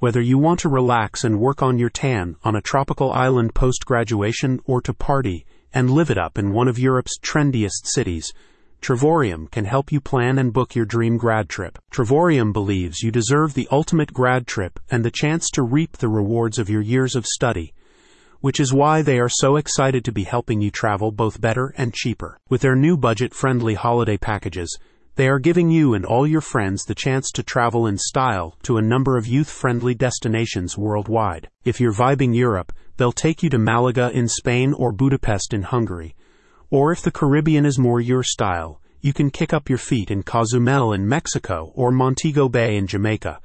Whether you want to relax and work on your tan on a tropical island post graduation or to party and live it up in one of Europe's trendiest cities, Travorium can help you plan and book your dream grad trip. Travorium believes you deserve the ultimate grad trip and the chance to reap the rewards of your years of study, which is why they are so excited to be helping you travel both better and cheaper. With their new budget friendly holiday packages, they are giving you and all your friends the chance to travel in style to a number of youth friendly destinations worldwide. If you're vibing Europe, they'll take you to Malaga in Spain or Budapest in Hungary or if the Caribbean is more your style, you can kick up your feet in Cozumel in Mexico or Montego Bay in Jamaica.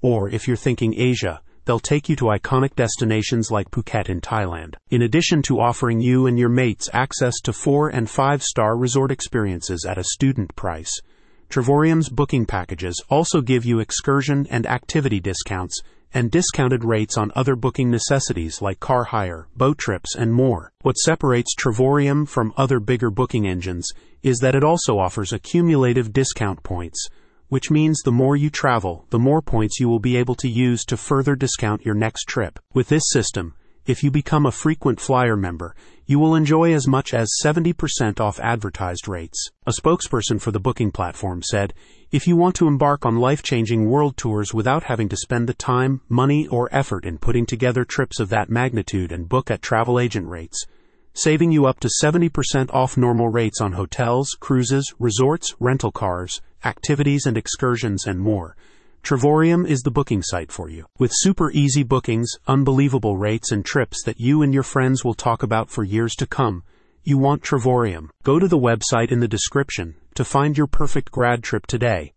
Or if you're thinking Asia, they'll take you to iconic destinations like Phuket in Thailand. In addition to offering you and your mates access to four and five star resort experiences at a student price, Travorium's booking packages also give you excursion and activity discounts and discounted rates on other booking necessities like car hire, boat trips, and more. What separates Travorium from other bigger booking engines is that it also offers accumulative discount points, which means the more you travel, the more points you will be able to use to further discount your next trip. With this system, if you become a frequent flyer member, you will enjoy as much as 70% off advertised rates. A spokesperson for the booking platform said, If you want to embark on life changing world tours without having to spend the time, money, or effort in putting together trips of that magnitude and book at travel agent rates, saving you up to 70% off normal rates on hotels, cruises, resorts, rental cars, activities and excursions, and more Travorium is the booking site for you. With super easy bookings, unbelievable rates, and trips that you and your friends will talk about for years to come, you want Travorium. Go to the website in the description to find your perfect grad trip today